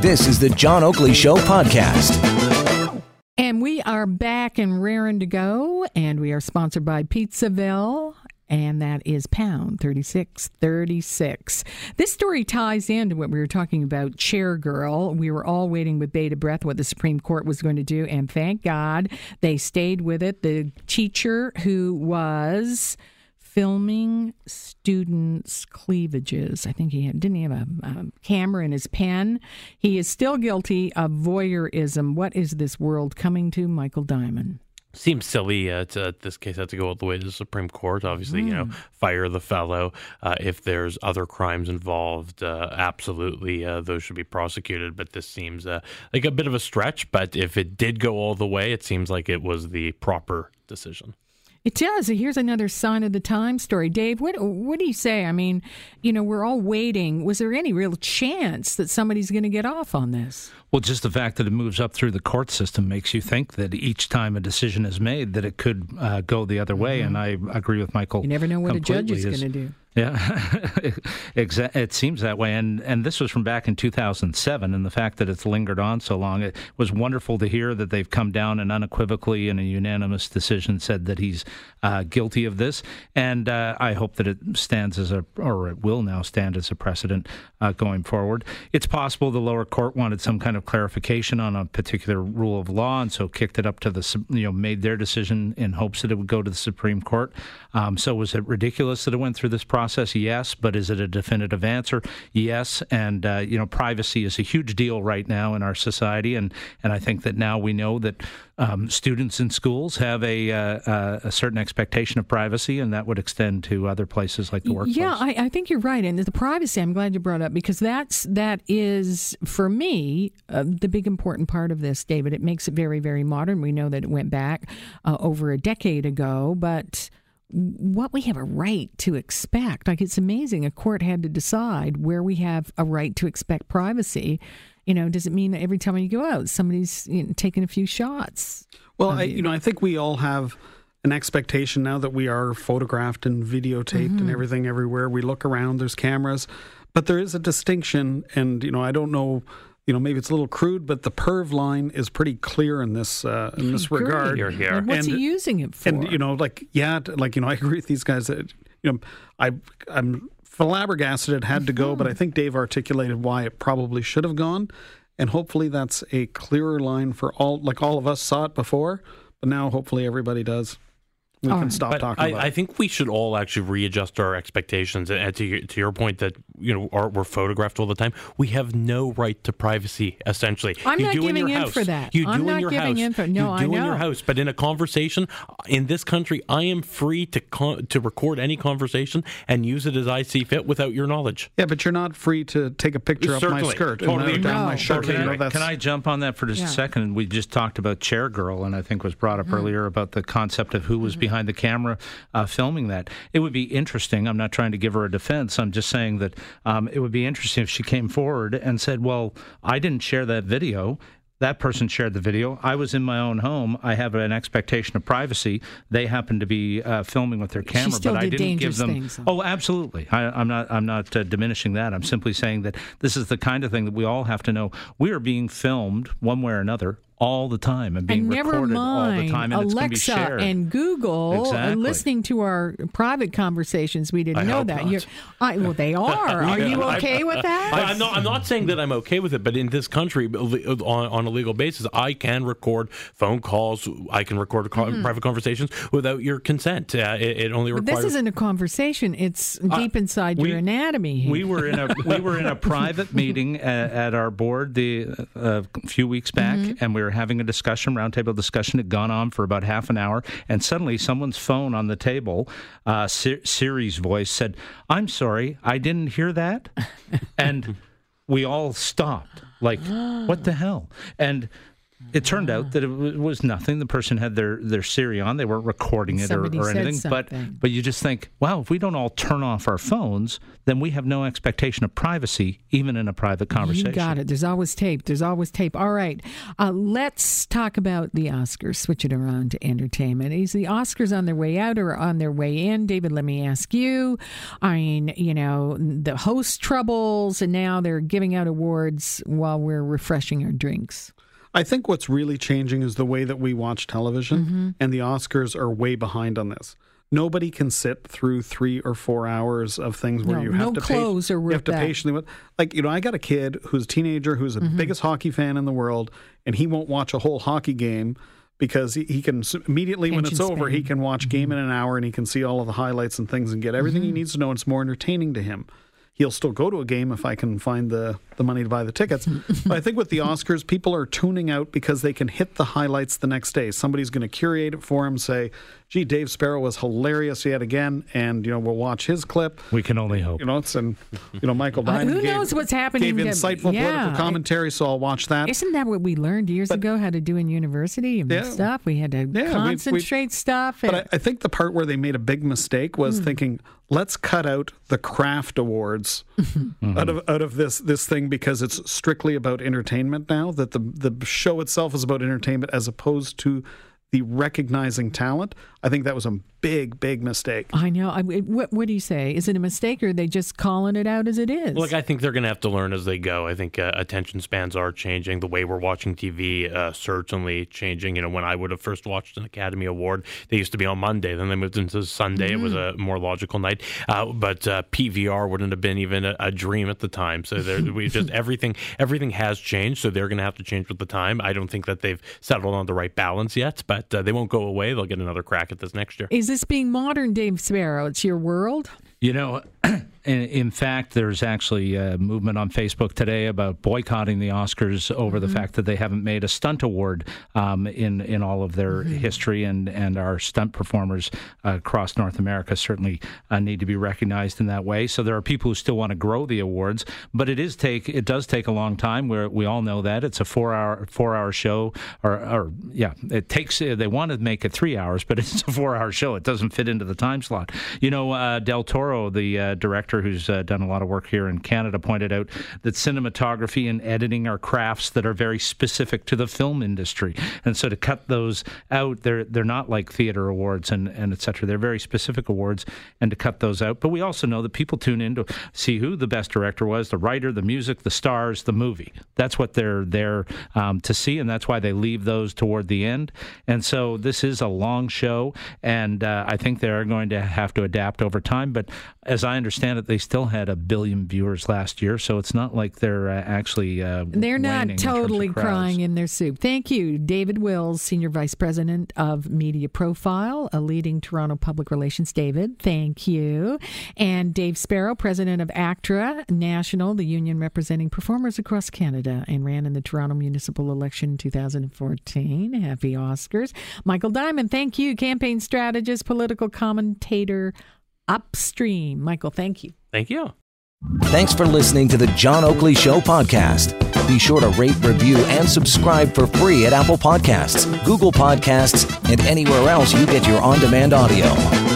This is the John Oakley Show podcast. And we are back and raring to go, and we are sponsored by Pizzaville. And that is pound 3636. This story ties into what we were talking about, Chair Girl. We were all waiting with bated breath what the Supreme Court was going to do, and thank God they stayed with it. The teacher who was filming students' cleavages. I think he had, didn't he have a, a, camera in his pen. He is still guilty of voyeurism. What is this world coming to, Michael Diamond? Seems silly uh, to this case had to go all the way to the Supreme Court. Obviously, mm. you know, hmm. fire the fellow. Uh, if there's other crimes involved, uh, absolutely, uh, those should be prosecuted. But this seems uh, like a bit of a stretch. But if it did go all the way, it seems like it was the proper decision. It does. Here's another sign of the time story. Dave, what what do you say? I mean, you know, we're all waiting. Was there any real chance that somebody's going to get off on this? Well, just the fact that it moves up through the court system makes you think that each time a decision is made, that it could uh, go the other way. Mm-hmm. And I agree with Michael. You never know what a judge is going to do. Yeah, it seems that way. And and this was from back in 2007, and the fact that it's lingered on so long, it was wonderful to hear that they've come down and unequivocally in a unanimous decision said that he's uh, guilty of this. And uh, I hope that it stands as a, or it will now stand as a precedent uh, going forward. It's possible the lower court wanted some kind of clarification on a particular rule of law, and so kicked it up to the, you know, made their decision in hopes that it would go to the Supreme Court. Um, so was it ridiculous that it went through this process? Process? Yes. But is it a definitive answer? Yes. And, uh, you know, privacy is a huge deal right now in our society. And, and I think that now we know that um, students in schools have a, uh, uh, a certain expectation of privacy, and that would extend to other places like the workplace. Yeah, I, I think you're right. And the privacy, I'm glad you brought up because that's, that is, for me, uh, the big important part of this, David. It makes it very, very modern. We know that it went back uh, over a decade ago, but what we have a right to expect. Like it's amazing a court had to decide where we have a right to expect privacy. You know, does it mean that every time you go out, somebody's you know, taking a few shots? Well, I, you know, I think we all have an expectation now that we are photographed and videotaped mm-hmm. and everything everywhere. We look around, there's cameras, but there is a distinction, and you know, I don't know you know, maybe it's a little crude, but the perv line is pretty clear in this uh, in this regard. You're here. And what's and, he using it for? And you know, like yeah, like you know, I agree with these guys that you know, I I'm flabbergasted it had to go, but I think Dave articulated why it probably should have gone, and hopefully that's a clearer line for all. Like all of us saw it before, but now hopefully everybody does we can stop but talking I, about I think we should all actually readjust our expectations. And to your, to your point that you know are, we're photographed all the time, we have no right to privacy. Essentially, I'm you not do giving in, your in house. for that. You I'm do not in your giving house. in for no. You do I know. in your house, but in a conversation in this country, I am free to con- to record any conversation and use it as I see fit without your knowledge. Yeah, but you're not free to take a picture Certainly. of my skirt totally and down my shirt. Can, I, can I jump on that for just yeah. a second? We just talked about Chair Girl, and I think was brought up mm-hmm. earlier about the concept of who was mm-hmm. behind the camera. Uh, filming that. It would be interesting. I'm not trying to give her a defense. I'm just saying that um, it would be interesting if she came forward and said, "Well, I didn't share that video." That person shared the video. I was in my own home. I have an expectation of privacy. They happened to be uh, filming with their camera, but I didn't give them. Things, oh, absolutely. I, am not. I'm not uh, diminishing that. I'm simply saying that this is the kind of thing that we all have to know. We are being filmed one way or another all the time and being and never recorded mind all the time and Alexa and Google exactly. listening to our private conversations. We didn't I know that. I, well, they are. Are you okay with that? I, am not. I'm not saying that I'm okay with it, but in this country, on, on a legal basis, I can record phone calls. I can record mm-hmm. private conversations without your consent. Uh, it, it, only requires. But this isn't a conversation. It's deep inside we, your anatomy. Here. We were in a we were in a private meeting at, at our board the uh, a few weeks back, mm-hmm. and we were having a discussion, roundtable discussion. had gone on for about half an hour, and suddenly someone's phone on the table, uh, Siri's voice said, "I'm sorry, I didn't hear that," and we all stopped. Like, what the hell? And It turned out that it was nothing. The person had their, their Siri on; they weren't recording it or, or anything. But but you just think, wow, if we don't all turn off our phones, then we have no expectation of privacy, even in a private conversation. You got it. There's always tape. There's always tape. All right, uh, let's talk about the Oscars. Switch it around to entertainment. Is the Oscars on their way out or on their way in? David, let me ask you. I mean, you know, the host troubles, and now they're giving out awards while we're refreshing our drinks. I think what's really changing is the way that we watch television, mm-hmm. and the Oscars are way behind on this. Nobody can sit through three or four hours of things where no, you have no to clothes pa- you have to patiently like you know I got a kid who's a teenager who's the mm-hmm. biggest hockey fan in the world, and he won't watch a whole hockey game because he, he can immediately when it's over he can watch game mm-hmm. in an hour and he can see all of the highlights and things and get everything mm-hmm. he needs to know. And it's more entertaining to him he'll still go to a game if I can find the, the money to buy the tickets. but I think with the Oscars, people are tuning out because they can hit the highlights the next day. Somebody's going to curate it for him, say, gee, Dave Sparrow was hilarious yet again, and you know we'll watch his clip. We can only hope. You know, it's and you know Michael Diamond. Uh, who gave, knows what's happening? Gave insightful yeah, political commentary, so I'll watch that. Isn't that what we learned years but, ago how to do in university and yeah, stuff? We had to yeah, concentrate we, we, stuff. And, but I, I, think the part where they made a big mistake was mm. thinking, let's cut out the craft awards mm-hmm. out of out of this this thing because it's strictly about entertainment now. That the the show itself is about entertainment as opposed to the recognizing talent. I think that was a big, big mistake. I know. I, what, what do you say? Is it a mistake or are they just calling it out as it is? Look, I think they're going to have to learn as they go. I think uh, attention spans are changing. The way we're watching TV uh, certainly changing. You know, when I would have first watched an Academy Award, they used to be on Monday. Then they moved into Sunday. Mm-hmm. It was mm-hmm. a more logical night. Uh, but uh, PVR wouldn't have been even a, a dream at the time. So we just everything everything has changed. So they're going to have to change with the time. I don't think that they've settled on the right balance yet, but uh, they won't go away. They'll get another crack at this next year. Is this being modern, Dave Sparrow? It's your world. You know, in, in fact, there's actually a movement on Facebook today about boycotting the Oscars over mm-hmm. the fact that they haven't made a stunt award um, in in all of their mm-hmm. history, and and our stunt performers uh, across North America certainly uh, need to be recognized in that way. So there are people who still want to grow the awards, but it is take it does take a long time. Where we all know that it's a four hour four hour show, or, or yeah, it takes they want to make it three hours, but it's a four hour show. It doesn't fit into the time slot. You know, uh, Del Toro, the uh, director who's uh, done a lot of work here in Canada, pointed out that cinematography and editing are crafts that are very specific to the film industry. And so to cut those out, they're they're not like theater awards and, and et cetera. They're very specific awards, and to cut those out. But we also know that people tune in to see who the best director was, the writer, the music, the stars, the movie. That's what they're there um, to see, and that's why they leave those toward the end. And so this is a long show, and uh, I think they're going to have to adapt over time. But as I understand it, they still had a billion viewers last year, so it's not like they're uh, actually uh, they're not totally crying in their soup. Thank you, David Wills, senior vice president of Media Profile, a leading Toronto public relations. David, thank you, and Dave Sparrow, president of ACTRA National, the union representing performers across Canada, and ran in the Toronto municipal election in 2014. Happy Oscars, Michael Diamond. Thank you, campaign strategist, political commentator upstream. Michael, thank you. Thank you. Thanks for listening to the John Oakley Show podcast. Be sure to rate, review, and subscribe for free at Apple Podcasts, Google Podcasts, and anywhere else you get your on demand audio.